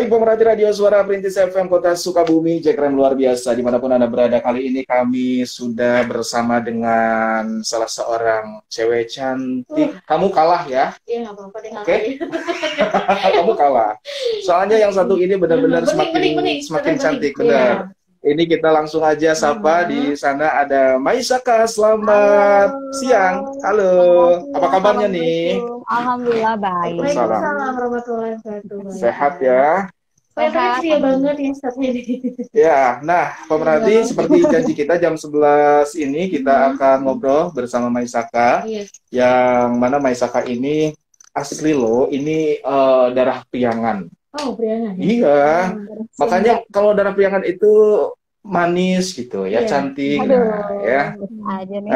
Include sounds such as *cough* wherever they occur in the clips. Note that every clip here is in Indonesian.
Baik, pemerhati Radio Suara Perintis FM Kota Sukabumi, Jekrem luar biasa. Di mana pun Anda berada, kali ini kami sudah bersama dengan salah seorang cewek cantik. Uh. Kamu kalah ya? Iya, nggak apa-apa deh. Oke. *laughs* Kamu kalah. Soalnya yang satu ini benar-benar semakin bening, bening. semakin cantik, benar. Ini kita langsung aja sapa di sana ada Maisaka. Selamat Halo. siang. Halo. Apa kabarnya nih? Alhamdulillah baik. Waalaikumsalam warahmatullahi wabarakatuh. Sehat ya? Sehat. ya banget ya ini. Ya, nah pemerhati ya. seperti janji kita jam 11 ini kita hmm. akan ngobrol bersama Maisaka. Yes. Iya. Yang mana Maisaka ini asli loh, ini uh, darah priangan. Oh, priangan. Ya? Iya. Oh, Makanya kalau darah priangan itu manis gitu ya, yeah. cantik. Aduh, nah, ya. Aja nih.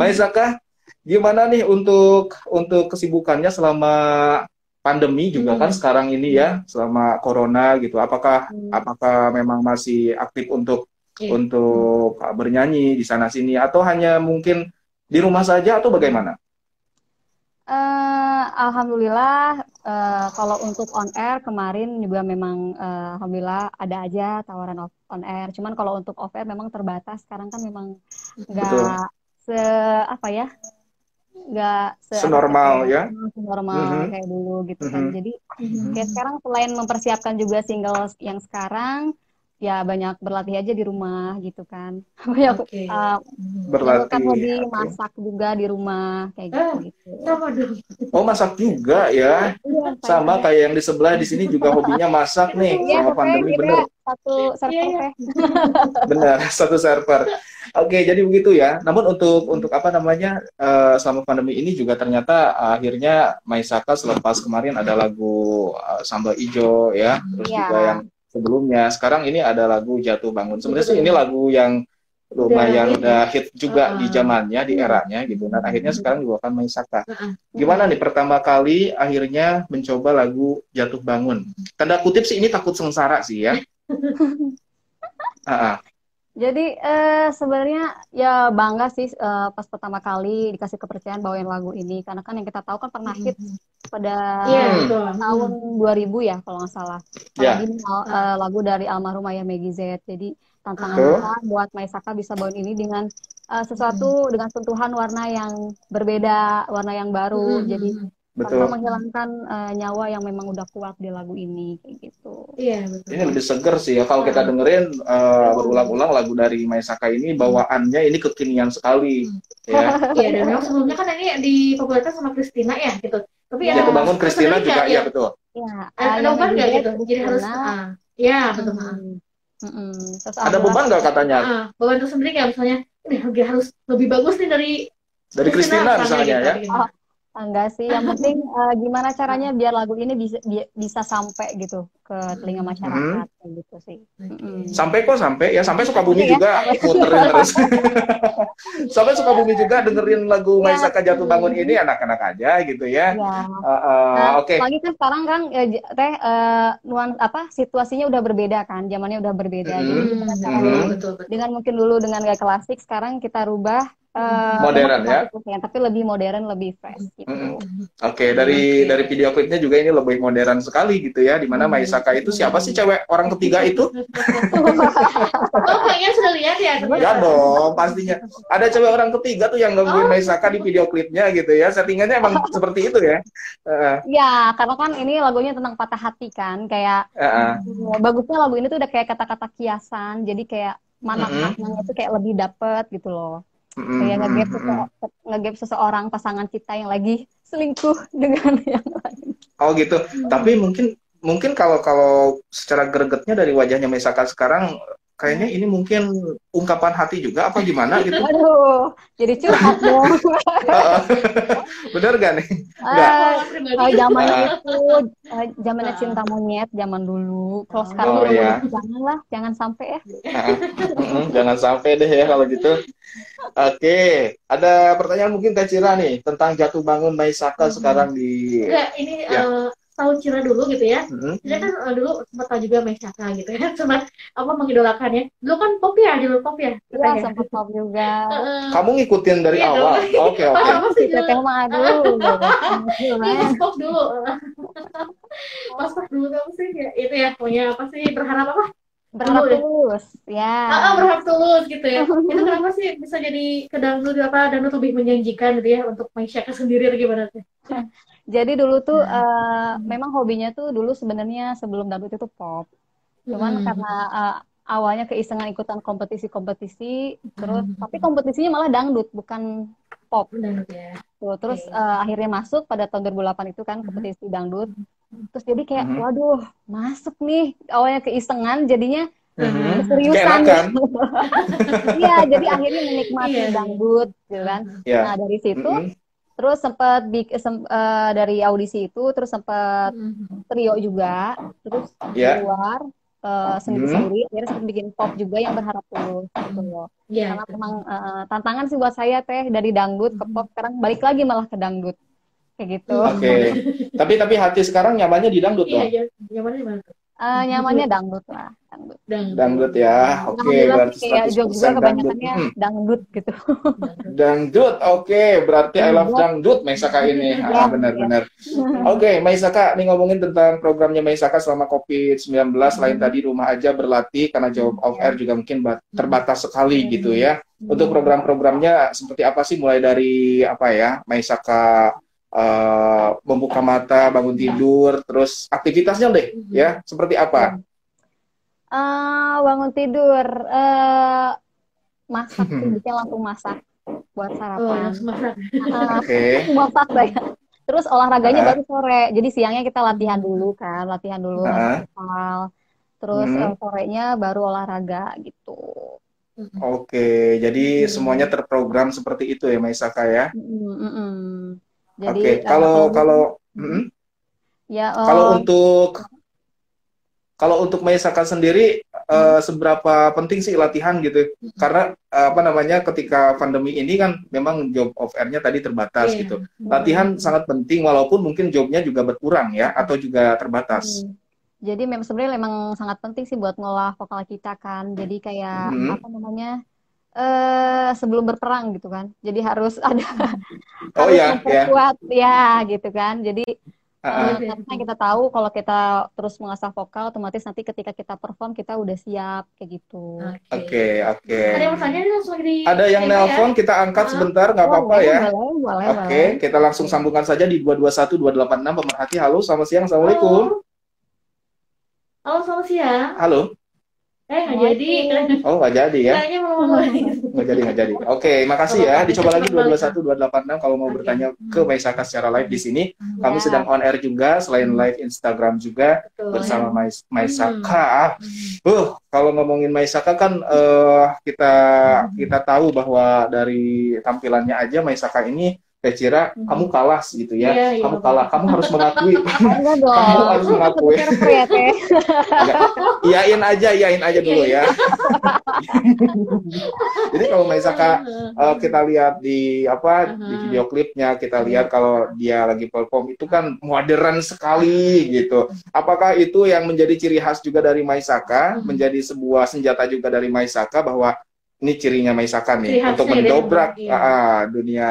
Maisaka, gimana nih untuk untuk kesibukannya selama pandemi juga hmm. kan sekarang ini ya selama corona gitu apakah hmm. apakah memang masih aktif untuk yeah. untuk bernyanyi di sana sini atau hanya mungkin di rumah saja atau bagaimana? Uh, Alhamdulillah uh, kalau untuk on air kemarin juga memang uh, Alhamdulillah ada aja tawaran on air cuman kalau untuk off air memang terbatas sekarang kan memang nggak se apa ya nggak se senormal ya senormal mm -hmm. kayak dulu gitu mm -hmm. kan jadi mm -hmm. kayak sekarang selain mempersiapkan juga single yang sekarang ya banyak berlatih aja di rumah gitu kan banyak okay. uh, berlatih kan hobi okay. masak juga di rumah kayak gitu, eh, gitu. sama dong oh masak juga ya iya, sama kayak yang di sebelah di sini juga hobinya masak nih ya, sama pandemi bener satu server ya, ya. benar satu server oke jadi begitu ya namun untuk untuk apa namanya uh, selama pandemi ini juga ternyata uh, akhirnya Maisaka selepas kemarin ada lagu uh, sambal ijo ya terus ya. juga yang sebelumnya. Sekarang ini ada lagu Jatuh Bangun. Sebenarnya sih ini lagu yang lumayan udah hit juga uh, di zamannya, di eranya gitu. Dan akhirnya sekarang juga akan Saka. Gimana nih pertama kali akhirnya mencoba lagu Jatuh Bangun? Tanda kutip sih ini takut sengsara sih ya. uh *laughs* -uh. Jadi uh, sebenarnya ya bangga sih uh, pas pertama kali dikasih kepercayaan bawain lagu ini karena kan yang kita tahu kan pernah hit pada yeah, tahun 2000 ya kalau nggak salah. Yeah. Ini uh, lagu dari almarhum Ayah Maggie Z. Jadi tantangan kita buat Maisaka bisa bawain ini dengan uh, sesuatu dengan sentuhan warna yang berbeda, warna yang baru. Jadi Betul. Tanpa menghilangkan uh, nyawa yang memang udah kuat di lagu ini kayak gitu. Iya, betul. Ini lebih seger sih ya kalau kita dengerin uh, berulang-ulang lagu dari Maisaka ini bawaannya ini kekinian sekali ya. *laughs* Iya, dan memang sebelumnya kan ini dipopulerkan sama Christina ya gitu. Tapi ya, ya kebangun Christina juga ya, ya betul. Iya. Ada beban nggak gitu? Jadi harus uh, ya betul. Hmm. Hmm. Terus ada beban nggak katanya? Uh, beban tersendiri kayak misalnya, ini harus lebih bagus nih dari dari Christina, Christina misalnya ya. Gitu. Oh, Enggak sih, yang penting uh, *laughs* gimana caranya biar lagu ini bisa bi bisa sampai gitu ke telinga hmm. masyarakat hmm. gitu sih. Hmm. Sampai kok sampai ya sampai suka bumi ya, juga muterin terus. *laughs* sampai suka bumi juga dengerin lagu ya, Maisaka Jatuh Bangun ini anak-anak aja gitu ya. ya. Uh, uh, nah, Oke. Okay. Lagi kan sekarang kan ya, teh uh, nuan apa situasinya udah berbeda kan, zamannya udah berbeda. Hmm. Jadi kita hmm. dengan mungkin dulu dengan gaya klasik, sekarang kita rubah Uh, modern ya? ya, tapi lebih modern, lebih fresh gitu. Mm -hmm. Oke, okay, dari okay. dari video klipnya juga ini lebih modern sekali gitu ya. Di mana mm -hmm. Maisaka itu siapa sih cewek orang ketiga itu? *laughs* oh, kayaknya sudah lihat ya? Ya dong, pastinya. Ada cewek orang ketiga tuh yang gangguin oh. Maisaka di video klipnya gitu ya. Settingannya emang *laughs* seperti itu ya? Uh. Ya, karena kan ini lagunya tentang patah hati kan, kayak uh -uh. bagusnya lagu ini tuh udah kayak kata-kata kiasan, jadi kayak mana maknanya mm -hmm. tuh kayak lebih dapet gitu loh. Kayak ngegap sese seseorang pasangan kita yang lagi selingkuh *laughs* dengan yang lain. Oh gitu. Hmm. Tapi mungkin mungkin kalau kalau secara gregetnya dari wajahnya Mesaka sekarang kayaknya ini mungkin ungkapan hati juga apa gimana gitu. *laughs* Aduh, jadi curhat dong. *laughs* Bener gak nih? Uh, uh, zaman uh. itu, uh, zamannya cinta monyet, zaman dulu. Kalau sekarang oh, ya. janganlah, jangan sampai ya. Uh, jangan sampai deh ya kalau gitu. Oke, okay. ada pertanyaan mungkin Kak Cira nih tentang jatuh bangun Maisaka hmm. sekarang di. Enggak, ini ya. uh, tahu Cira dulu gitu ya. Mm-hmm. Cira kan uh, dulu sempat tahu juga Meisaka gitu ya, *laughs* sempat apa mengidolakannya. Dulu kan pop ya, dulu pop ya. Iya, sempat pop juga. Kamu ngikutin dari iya, awal. Oke, oke. Apa sih Teteh mah dulu. *laughs* Iya, pop dulu. *laughs* Pas pop dulu kamu sih ya, itu ya punya apa sih berharap apa? berharap tulus ya ah, berharap tulus gitu ya itu kenapa sih bisa jadi ke dangdut apa dangdut lebih menjanjikan gitu ya untuk Maisha sendiri atau gimana sih jadi dulu tuh hmm. uh, memang hobinya tuh dulu sebenarnya sebelum dangdut itu pop cuman hmm. karena uh, awalnya keisengan ikutan kompetisi-kompetisi terus hmm. tapi kompetisinya malah dangdut bukan pop dangdut ya tuh terus okay. uh, akhirnya masuk pada tahun 2008 itu kan hmm. kompetisi dangdut terus jadi kayak mm-hmm. waduh masuk nih awalnya keisengan jadinya mm-hmm. keseriusan *laughs* iya jadi akhirnya menikmati yeah. dangdut gitu kan yeah. nah dari situ mm-hmm. Terus sempat sem, uh, dari audisi itu terus sempat mm-hmm. trio juga terus yeah. keluar uh, sendiri-sendiri akhirnya sempat bikin pop juga yang berharap tulus gitu loh yeah. karena memang uh, tantangan sih buat saya teh dari dangdut ke pop sekarang balik lagi malah ke dangdut kayak gitu. Oke. Okay. tapi tapi hati sekarang nyamannya di dangdut iya, iya, nyamannya di mana? Uh, nyamannya dangdut lah, dangdut. Dangdut, dangdut ya, oke. Okay, berarti kayak juga kebanyakannya dangdut. Hmm. dangdut gitu. dangdut, oke. Okay. Berarti I love dangdut Maisaka ini. Iya, ah, benar-benar. Oke, okay, Maisaka, nih ngomongin tentang programnya Maisaka selama COVID-19. Selain tadi rumah aja berlatih, karena job of air juga mungkin terbatas sekali gitu ya. Untuk program-programnya seperti apa sih? Mulai dari apa ya, Maisaka uh, membuka mata, bangun tidur, terus aktivitasnya deh, mhm. ya seperti apa? Uh, bangun tidur, uh, masak sih, biasanya langsung masak buat sarapan. Oh, masak. Uh, *laughs* Oke. Okay. masak. Terus olahraganya uh. baru sore, jadi siangnya kita latihan dulu kan, latihan dulu, uh. terus hmm. uh, sorenya baru olahraga gitu. Oke, okay, jadi hmm. semuanya terprogram seperti itu ya, Maisaka ya? Hmm, hmm, hmm. Jadi okay. kalau kalau hmm, ya uh, kalau untuk kalau untuk Maisaka sendiri uh, seberapa penting sih latihan gitu? Karena uh, apa namanya ketika pandemi ini kan memang job of air-nya tadi terbatas yeah. gitu. Latihan hmm. sangat penting walaupun mungkin jobnya juga berkurang ya atau juga terbatas. Hmm. Jadi memang sebenarnya memang sangat penting sih buat ngolah vokal kita kan. Jadi kayak hmm. apa namanya? Uh, sebelum berperang gitu kan. Jadi harus ada *laughs* oh, *laughs* harus ya, memperkuat ya. ya gitu kan. Jadi uh, karena kita tahu kalau kita terus mengasah vokal otomatis nanti ketika kita perform kita udah siap kayak gitu. Oke, oke. Okay, Ada yang Ada yang nelpon ya? kita angkat sebentar nggak apa-apa ya. Oke, okay, kita langsung sambungkan saja di 221 286 pemerhati. Halo, selamat siang. Assalamualaikum. Halo, Halo selamat siang. Halo. Eh nggak jadi. Oh nggak jadi ya? Nggak jadi nggak jadi. Oke, okay, makasih ya. Dicoba lagi dua dua satu dua delapan enam kalau mau bertanya ke Maisaka secara live di sini. Ya. Kami sedang on air juga, selain hmm. live Instagram juga Betul, bersama ya. Maisaka. Hmm. Uh, kalau ngomongin Maisaka kan uh, kita hmm. kita tahu bahwa dari tampilannya aja Maisaka ini Teh Cira, hmm. kamu kalah gitu ya. Iya, iya, kamu kalah, kamu harus mengakui. *laughs* kamu harus mengakui. iyain aja, iyain aja dulu ya. *laughs* Jadi kalau misalkan uh, kita lihat di apa di video klipnya, kita lihat kalau dia lagi perform itu kan modern sekali gitu. Apakah itu yang menjadi ciri khas juga dari Maisaka, menjadi sebuah senjata juga dari Maisaka bahwa ini cirinya Maisaka nih Ciri untuk mendobrak iya. uh, dunia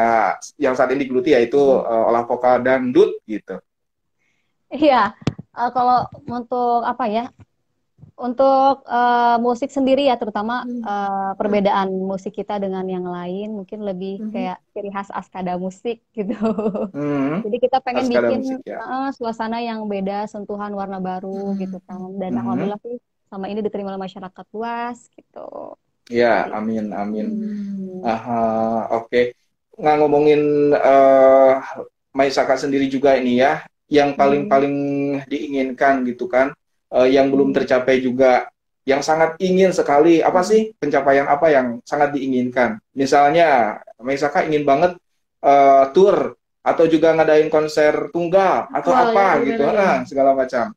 yang saat ini digeluti yaitu hmm. uh, olah vokal dangdut gitu. Iya, uh, kalau untuk apa ya? Untuk uh, musik sendiri ya, terutama hmm. uh, perbedaan musik kita dengan yang lain, mungkin lebih hmm. kayak ciri khas askada musik *laughs* gitu. Hmm. Jadi kita pengen askada bikin musik, ya. uh, suasana yang beda, sentuhan warna baru hmm. gitu kan. Dan hmm. alhamdulillah sih sama ini diterima oleh masyarakat luas gitu. Ya, amin, amin. Hmm. Aha, oke. Okay. Nggak ngomongin uh, Maisaka sendiri juga ini ya, yang paling-paling hmm. diinginkan gitu kan, uh, yang belum hmm. tercapai juga, yang sangat ingin sekali, apa hmm. sih pencapaian apa yang sangat diinginkan? Misalnya, Maisaka ingin banget uh, tour atau juga ngadain konser tunggal atau oh, apa ya, gitu, nah, segala macam.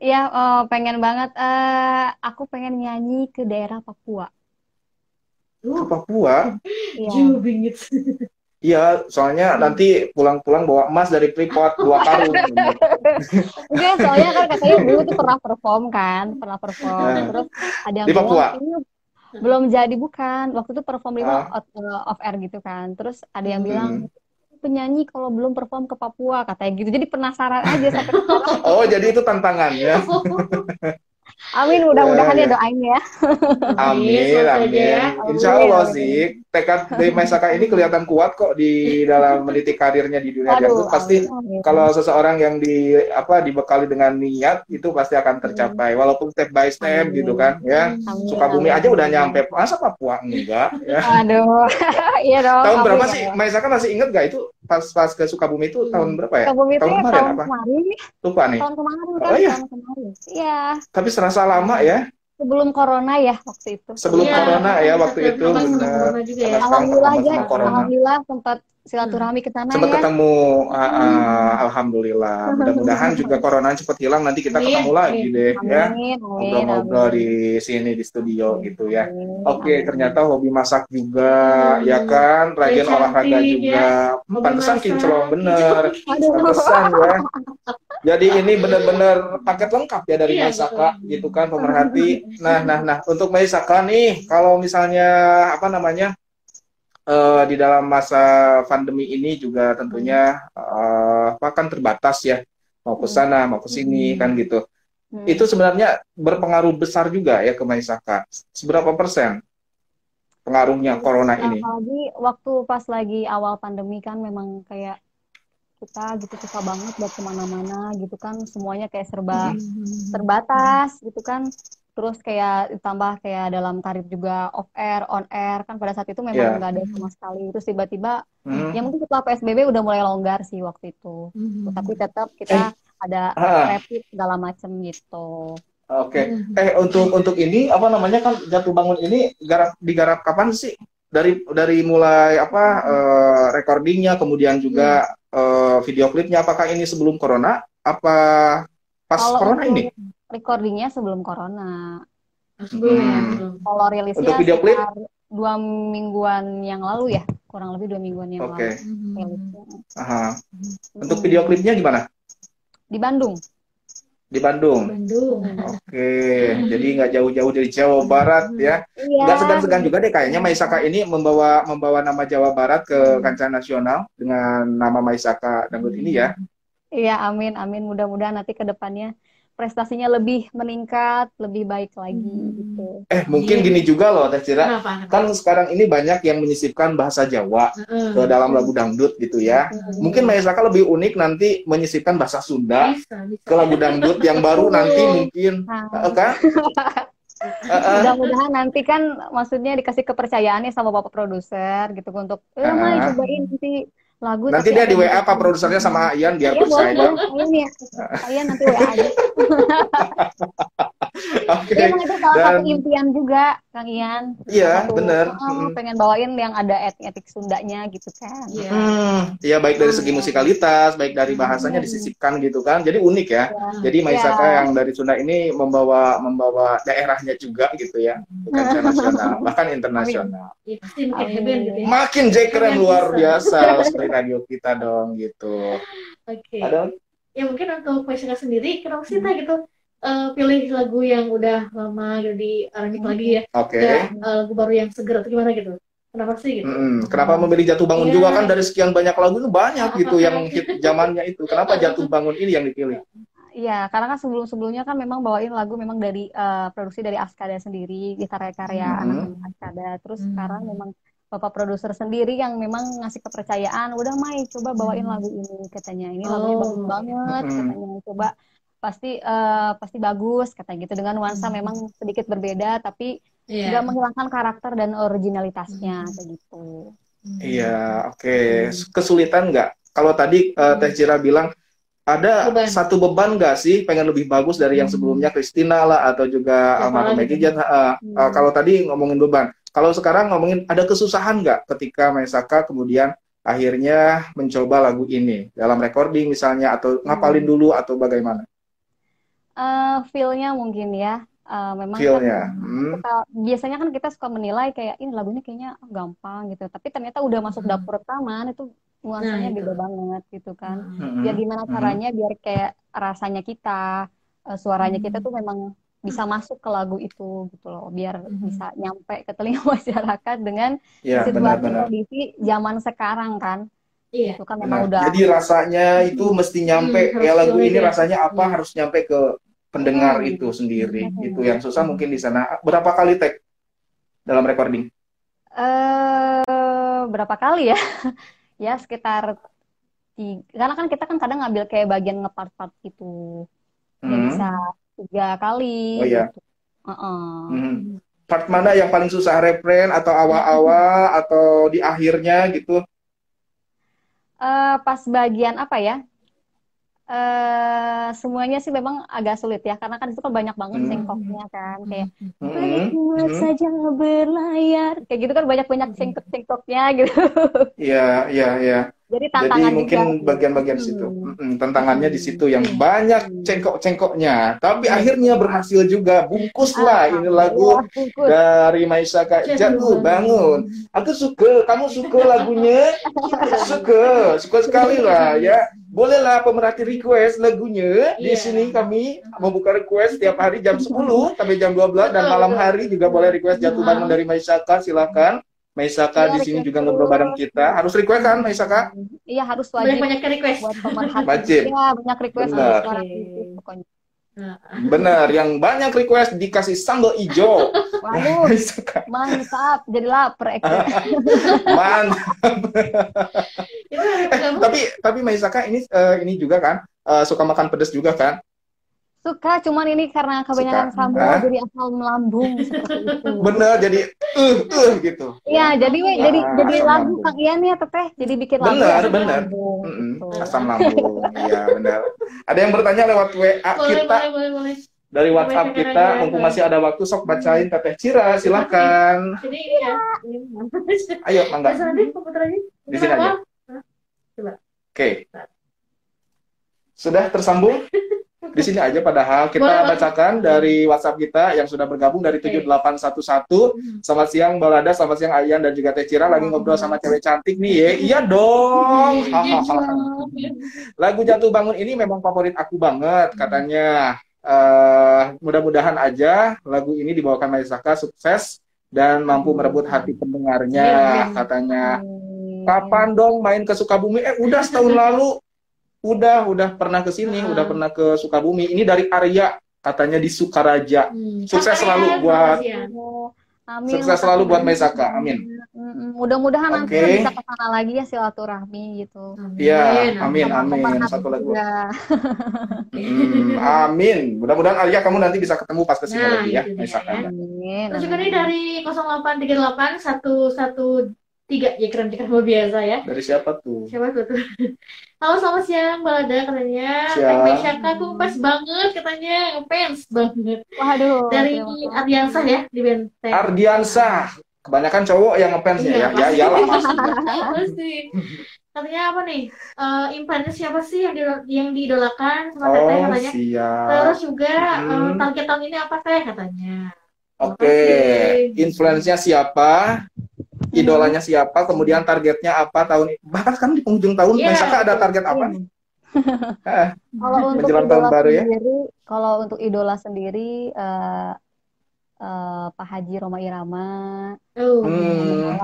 Iya, uh, pengen banget. Uh, aku pengen nyanyi ke daerah Papua. Ke Papua? Iya. *laughs* Iya, soalnya nanti pulang-pulang bawa emas dari Freeport dua karung. Enggak, soalnya kan katanya dulu tuh pernah perform kan, pernah perform. Nah. Terus ada yang Di Papua? bilang, "Ini belum jadi bukan. Waktu itu perform di Ah. off, off air gitu kan. Terus ada yang Hmm. Penyanyi kalau belum perform ke Papua katanya gitu. Jadi penasaran aja sampai. *laughs* Oh, jadi itu tantangannya. *laughs* Amin, mudah-mudahan Ya, ya ya. doain ya. Amin, aja amin. ya. Insya Allah sih, tekad dari Maisaka ini kelihatan kuat kok di dalam meniti karirnya di dunia dangdut. Pasti amin, amin. kalau seseorang yang di apa dibekali dengan niat itu pasti akan tercapai walaupun step by step Amin. gitu kan ya Amin, Sukabumi amin, aja udah nyampe masa Papua enggak ya Aduh, *laughs* iya dong. tahun berapa ya sih Allah. Maisa kan masih inget gak itu pas pas ke Sukabumi itu tahun berapa ya Sukabumi Tahun ya kemarin tahun apa? kemarin, lupa nih tahun kemarin Oh, kan, iya. tahun kemarin. Iya, tapi serasa lama ya sebelum corona ya waktu itu. sebelum Iya, corona ya waktu itu benar juga ya? Alhamdulillah aja, alhamdulillah sempat silaturahmi ke sana sempat ya. ketemu ah, ah, alhamdulillah *laughs* mudah-mudahan juga corona cepat hilang nanti kita Amin, ketemu lagi amin. deh ya Amin, amin, ngobrol-ngobrol amin. di sini di studio gitu ya Amin, Oke, amin. ternyata hobi masak juga, Hmm. ya kan? Rajin olahraga ya. juga. Hobi Pantesan kinclong bener. Pantesan ya. *laughs* Jadi ini bener-bener paket lengkap ya dari Iya, Maisaka, gitu kan, pemerhati. Nah, nah, nah, untuk Maisaka nih, kalau misalnya apa namanya eh, di dalam masa pandemi ini juga tentunya apa kan terbatas ya, mau ke sana, mau ke sini Hmm. kan gitu. Hmm. Itu sebenarnya berpengaruh besar juga ya ke Maisaka. Seberapa persen pengaruhnya corona ini? Apalagi waktu pas lagi awal pandemi kan memang kayak kita gitu susah banget buat ke mana-mana gitu kan semuanya kayak serba terbatas gitu kan terus kayak ditambah kayak dalam karir juga off air on air kan pada saat itu Iya. memang nggak ada sama sekali terus tiba-tiba Hmm. ya mungkin setelah PSBB udah mulai longgar sih waktu itu Hmm. tapi tetap kita ada Ah. rapid segala macem gitu Oke. Hmm. Eh untuk untuk ini apa namanya kan jatuh bangun ini garap digarap kapan sih? Dari dari mulai apa eh, recordingnya kemudian juga eh, video klipnya apakah ini sebelum corona apa pas kalau corona ini? recordingnya sebelum corona Sebelum ya, Hmm. sebelum. kalau rilisnya Untuk video klip? dua mingguan yang lalu ya kurang lebih dua mingguan yang Oke. lalu rilisnya. Aha. Untuk video klipnya gimana? di Bandung Di Bandung. Bandung. Oke. Jadi nggak jauh-jauh dari Jawa Barat ya. iya Nggak segan-segan juga deh kayaknya Maisaka ini membawa membawa nama Jawa Barat ke kancah nasional dengan nama Maisaka Dangdut ini ya. iya amin amin mudah-mudahan nanti ke depannya prestasinya lebih meningkat lebih baik lagi Hmm. gitu Eh mungkin Iya. gini juga loh Teh Cira. Kenapa? kan sekarang ini banyak yang menyisipkan bahasa Jawa Heeh. ke dalam lagu dangdut gitu ya. Heeh. Mungkin Maisaka lebih unik nanti menyisipkan bahasa Sunda bisa, bisa. ke lagu dangdut yang baru nanti mungkin Nah, Eh, kan? *laughs* Mudah-mudahan nanti kan maksudnya dikasih kepercayaannya sama bapak produser gitu untuk eh Mai Ah. cobain nanti lagu Nanti dia di WA apa produsernya sama Ian biar Iya percaya. boleh, ya. Ayan nanti WA aja. *laughs* Oke. Dia emang itu salah Dan- satu impian juga, Kang Ian. Iya, bener. oh, pengen bawain yang ada etik-etik Sundanya gitu kan. Iya. Hmm, ya baik dari segi musikalitas, baik dari bahasanya disisipkan gitu kan. Jadi unik ya. Jadi Maisaka Iya. yang dari Sunda ini membawa membawa daerahnya juga gitu ya, ke kancah nasional, bahkan internasional. Iya, pasti makin heboh gitu ya. Makin Keren luar biasa *laughs* radio kita dong gitu. Oke. Ada Ya mungkin untuk Masyaka sendiri, kenapa sih Teh gitu eh, pilih lagu yang udah lama gitu di arrangement lagi ya, oke. nggak eh, lagu baru yang seger atau gimana gitu? Kenapa sih gitu? Mm-mm. Kenapa memilih Jatuh Bangun Iya. juga kan dari sekian banyak lagu itu banyak gitu yang *laughs* hit zamannya itu. Kenapa Jatuh Bangun ini yang dipilih? Iya, karena kan sebelum-sebelumnya kan memang bawain lagu memang dari eh, produksi dari Askada sendiri, di karya-karya Mhm. anak-anak Askada. Terus Hmm. sekarang memang Bapak produser sendiri yang memang ngasih kepercayaan, udah Mai coba bawain Hmm. lagu ini katanya. Ini lagunya Oh. bagus banget Mhm. katanya. Coba pasti eh, pasti bagus katanya gitu dengan nuansa Hmm. memang sedikit berbeda tapi Iya. nggak menghilangkan karakter dan originalitasnya Hmm. kayak gitu. Iya, oke. Kesulitan nggak? Kalau tadi eh, Teh Cira bilang ada Beban. satu beban nggak sih pengen lebih bagus dari yang Hmm. sebelumnya Christina lah atau juga Siapa almarhum lagi Maggie tuh? Jan. Eh, Hmm. kalau tadi ngomongin beban, kalau sekarang ngomongin ada kesusahan nggak ketika Maisaka kemudian akhirnya mencoba lagu ini dalam recording misalnya atau ngapalin dulu atau bagaimana? eh feel-nya mungkin ya uh, memang Feel-nya. kan Hmm. kita biasanya kan kita suka menilai kayak ini lagunya kayaknya gampang gitu tapi ternyata udah masuk Hmm. dapur rekaman itu nuansanya Nah, beda banget gitu kan Hmm. biar gimana Hmm. caranya biar kayak rasanya kita uh, suaranya kita Hmm. tuh memang bisa masuk ke lagu itu gitu loh biar Hmm. bisa nyampe ke telinga *laughs* masyarakat dengan Ya, situasi kondisi zaman sekarang kan Iya. itu kan memang Benar. udah Jadi rasanya itu mesti nyampe Hmm, ya lagu ini ya. rasanya apa Hmm. harus nyampe ke pendengar Hmm. itu sendiri. Hmm. Itu yang susah mungkin di sana. Berapa kali take dalam recording? eh berapa kali ya *laughs* ya sekitar tiga, karena kan kita kan kadang ngambil kayak bagian ngepart-part gitu ya Hmm. bisa tiga kali Oh, iya. gitu. Heeh. Hmm. Part mana yang paling susah refrain atau awal-awal *laughs* atau di akhirnya gitu? Eh, pas bagian apa ya eh semuanya sih memang agak sulit ya karena kan itu kan banyak banget Hmm. sengkoknya kan kayak Hmm. Baik Hmm. saja berlayar kayak gitu kan banyak banyak sengkok-sengkoknya gitu Iya, iya, iya. Jadi Jadi tantangan mungkin juga bagian-bagian Hmm. situ. Mm-mm, tantangannya di situ yang Hmm. banyak cengkok-cengkoknya. Tapi akhirnya berhasil juga. Bungkuslah ini lagu Alhamdulillah, bungkus. dari Maisaka Jatuh Bangun. Aku suka, kamu suka lagunya? *laughs* Suka, suka sekali lah ya. Bolehlah pemerhati request lagunya. Di Iya. sini kami membuka request setiap hari jam 10 sampai jam 12 dan malam hari juga boleh request Jatuh Bangun dari Maisaka. Silakan. Maisaka Iya, di sini request juga ngobrol terus. bareng kita. Harus request kan Maisaka? iya harus wajib Banyak-banyak request. buat pemerhati Wajib. ya banyak request Benar. pokoknya Benar, yang banyak request dikasih sambal hijau. *laughs* waduh Maisaka. mantap jadi lapar. *laughs* Mantap. Eh, tapi tapi Maisaka ini eh, ini juga kan eh, suka makan pedas juga kan? Suka cuman ini karena kebanyakan Suka. sambal Hah? jadi asal melambung seperti itu Bener jadi uh uh gitu. Iya, jadi we, Ah, jadi jadi asam lagu. Kang Ian ya teteh, jadi bikin lagu Benar, asam benar. lambung, gitu. Asam lambung. Iya benar. Ada yang bertanya lewat WA boleh, kita boleh, boleh, boleh. dari WhatsApp Boleh, kita. boleh. Mumpung masih ada waktu, sok bacain Teteh Cira. Silahkan. Jadi ya. Ayo, mangga. Nanti. Di sini aja. Oke. Sudah tersambung? *laughs* Di sini aja padahal kita Boleh, bacakan dari WhatsApp kita yang sudah bergabung dari Oke. 7811. Selamat siang Balada, selamat siang Ayan dan juga Teh Cira lagi ngobrol sama cewek cantik nih ya. Iya dong. Hahaha. *laughs* Lagu Jatuh Bangun ini memang favorit aku banget katanya. Eh, mudah-mudahan aja lagu ini dibawakan Maisaka sukses dan mampu merebut hati pendengarnya katanya. Kapan dong main ke Sukabumi? Eh udah setahun lalu. Udah, udah pernah ke sini, Ah. udah pernah ke Sukabumi. Ini dari Arya katanya di Sukaraja. Hmm. Sukses Sampai selalu ya, buat-. Amin. Sukses selalu buat Maisaka. Amin. Mudah-mudahan nanti Oke. kita bisa ke sana lagi ya silaturahmi gitu. Iya, amin, Sama amin. pemerhati Satu lagu. juga. Hmm, *laughs* amin. Mudah-mudahan Arya kamu nanti bisa ketemu pas ke sini Nah, lagi ya, Maisaka. ya. Amin. Terus juga amin. nih dari 0838 113 ya keren keren biasa ya. Dari siapa tuh? Siapa tuh? tuh? Halo selamat siang Balada katanya. Siang. Syaka tuh pas banget katanya ngefans banget. Waduh. Dari. Ardiansah ya di Benteng. Ardiansah. Kebanyakan cowok yang ngefansnya ya. Iya, Ya, pasti. iyalah. *laughs* Pasti. Katanya apa nih? Eh impannya siapa sih yang di, yang diidolakan sama Oh, Teteh katanya? siap. Terus juga eh, Hmm. target tahun ini apa teh katanya? Oke, influence-nya siapa? Idolanya siapa? Kemudian targetnya apa tahun ini? Bahkan kan di penghujung tahun, Iya, Maisaka ada target apa nih? *laughs* Eh, Kalau untuk Menjelang tahun idola baru ya. sendiri, kalau untuk idola sendiri eh eh, Pak Haji Roma Irama, Oh. Hmm.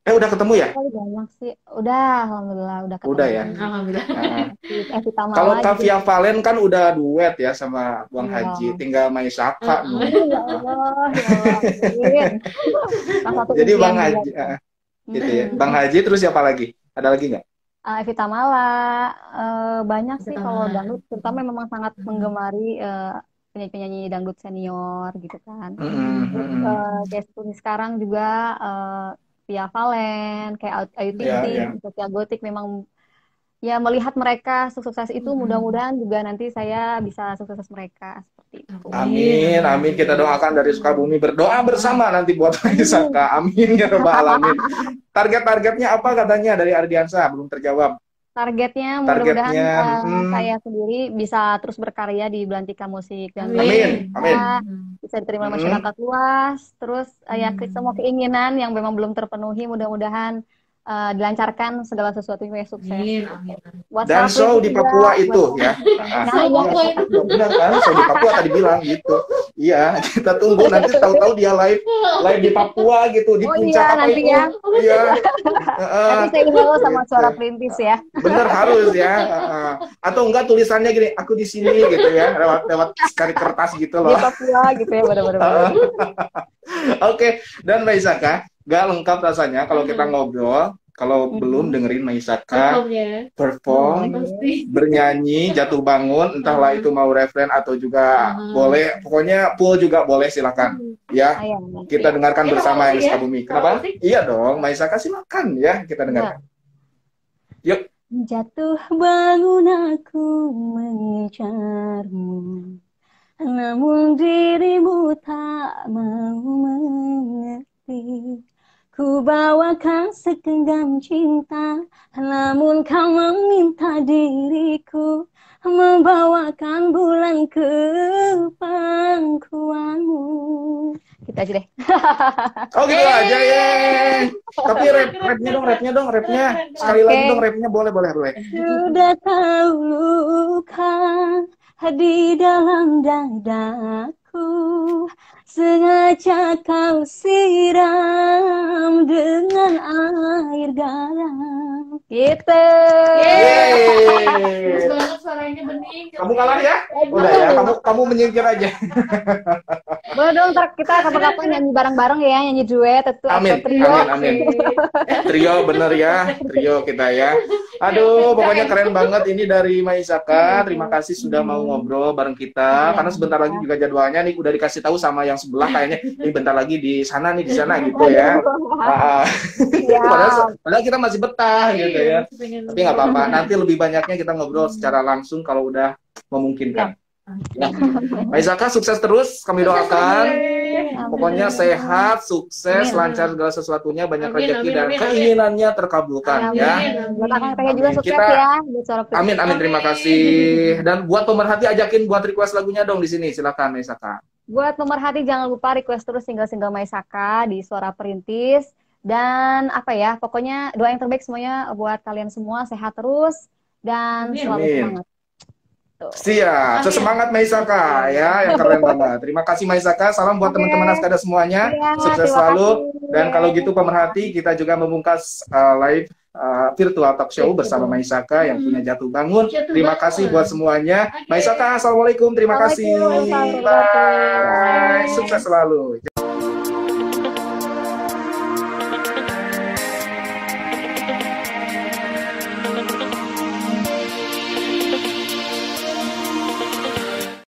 Eh, udah ketemu ya? kali banyak sih. Udah, alhamdulillah udah ketemu. Udah ya? Alhamdulillah. Nah, Eh, Vita Mala kalau. Kavia Valen kan udah duet ya sama Bang Iya. Haji, tinggal Maisaka Uh-uh. nih. Ya Allah, ya Allah. Jadi Bang. Haji, eh, gitu ya. Bang Haji terus siapa lagi? Ada lagi nggak? Eh, Evita Mala, eh, banyak sih kalau dangdut, terutama memang sangat menggemari eh, penyanyi-penyanyi dangdut senior gitu kan. Terus mm-mm. eh, kayak seperti sekarang juga eh, Via Valen, kayak Ayu Ting Ting, iya. Sophia Gotik memang ya melihat mereka sukses itu Mm-mm. mudah-mudahan juga nanti saya bisa sukses mereka seperti itu. Amin, amin. Kita doakan dari Sukabumi berdoa bersama nanti buat Maisaka. Amin ya Rabbal Alamin. *laughs* Target-targetnya apa katanya dari Ardiansa? Belum terjawab. Targetnya mudah-mudahan uh, hmm. saya sendiri bisa terus berkarya di Belantika Musik dan Amin, amin. bisa diterima Hmm. masyarakat luas terus uh, ya ke- Hmm. semua keinginan yang memang belum terpenuhi mudah-mudahan uh, dilancarkan segala sesuatunya sukses Amin, amin. Dan Sarah show di juga, Papua buat- itu ya. Ah, *laughs* Nah, iya. Benar kan? Show di Papua tadi bilang gitu. Iya, kita tunggu nanti tahu-tahu dia live live di Papua gitu di Oh puncak iya, apa nanti itu. ya. Iya. Heeh. *laughs* Nanti saya email sama Gitu. suara perintis ya. Bener *laughs* harus ya. Heeh. Atau enggak tulisannya gini, aku di sini gitu ya, lewat lewat sekali kertas gitu Di loh. Papua gitu ya, benar-benar. Oke, dan Maisaka, nggak lengkap rasanya kalau kita Hmm. ngobrol, kalau Hmm. belum dengerin Maisaka Performnya. perform, Pasti. bernyanyi, jatuh bangun, entahlah itu mau referen atau juga Hmm. boleh, pokoknya full juga boleh silakan ya. Ayo, Kita dengarkan Kita bersama mau yang sih ya? Sukabumi. Mau Kenapa? Iya dong, Maisaka silakan ya kita dengarkan. Yuk. Jatuh bangun aku mengejarmu Namun dirimu tak mau mengerti Ku bawakan segenggam cinta Namun kau meminta diriku Membawakan bulan ke pangkuanmu Gitu aja deh *laughs* Oh gitu aja ya. Tapi rap, rapnya dong, rapnya dong, rapnya. Sekali lagi Oke. dong rapnya boleh, boleh, boleh. Sudah tahu luka di dalam dadaku Sengaja kau siram dengan air garam Gitu Bagus Yeay. banget suaranya bening. Kamu kalah ya? Udah ya, kamu kamu menyingkir aja. *laughs* Boleh dong ntar kita kapan-kapan nyanyi bareng-bareng ya Nyanyi duet itu Amin, atau trio amin, amin. *laughs* Trio bener ya, trio kita ya. Aduh, pokoknya keren banget ini dari Maisaka. Terima kasih sudah mau ngobrol bareng kita. Karena sebentar lagi juga jadwalnya nih udah dikasih tahu sama yang sebelah kayaknya ini bentar lagi di sana nih di sana gitu ya. Ah, Ya. *laughs* padahal, padahal kita masih betah gitu ya. Pengen- Tapi nggak apa-apa. *laughs* Nanti lebih banyaknya kita ngobrol secara langsung kalau udah memungkinkan. Ya. Maisaka sukses terus kami doakan. Pokoknya sehat, sukses, Amin. lancar segala sesuatunya, banyak Amin, rezeki amin, dan amin, amin. keinginannya terkabulkan Amin. ya. Buat teh juga Amin. sukses Kita- ya buat suara perintis. Amin, amin, terima Amin. kasih. Dan buat pemerhati ajakin buat request lagunya dong di sini, silakan Maisaka. Buat pemerhati jangan lupa request terus single-single Maisaka di Suara Perintis. Dan apa ya, pokoknya doa yang terbaik semuanya buat kalian semua sehat terus dan Amin. selalu Amin. semangat. Tuh. Siap, Amin. sesemangat Maisaka ya, yang keren banget. Terima kasih Maisaka, salam buat Oke. teman-teman Askada semuanya. Iya, Sukses selalu. kasih. Dan kalau gitu pemerhati, kita juga membungkas uh, live uh, virtual talk show bersama Maisaka yang punya Jatuh Bangun. Jatuh Terima Bangun. kasih buat semuanya. Oke. Maisaka, assalamualaikum. Terima kasih. Waalaikumsalam. Bye. Sukses selalu.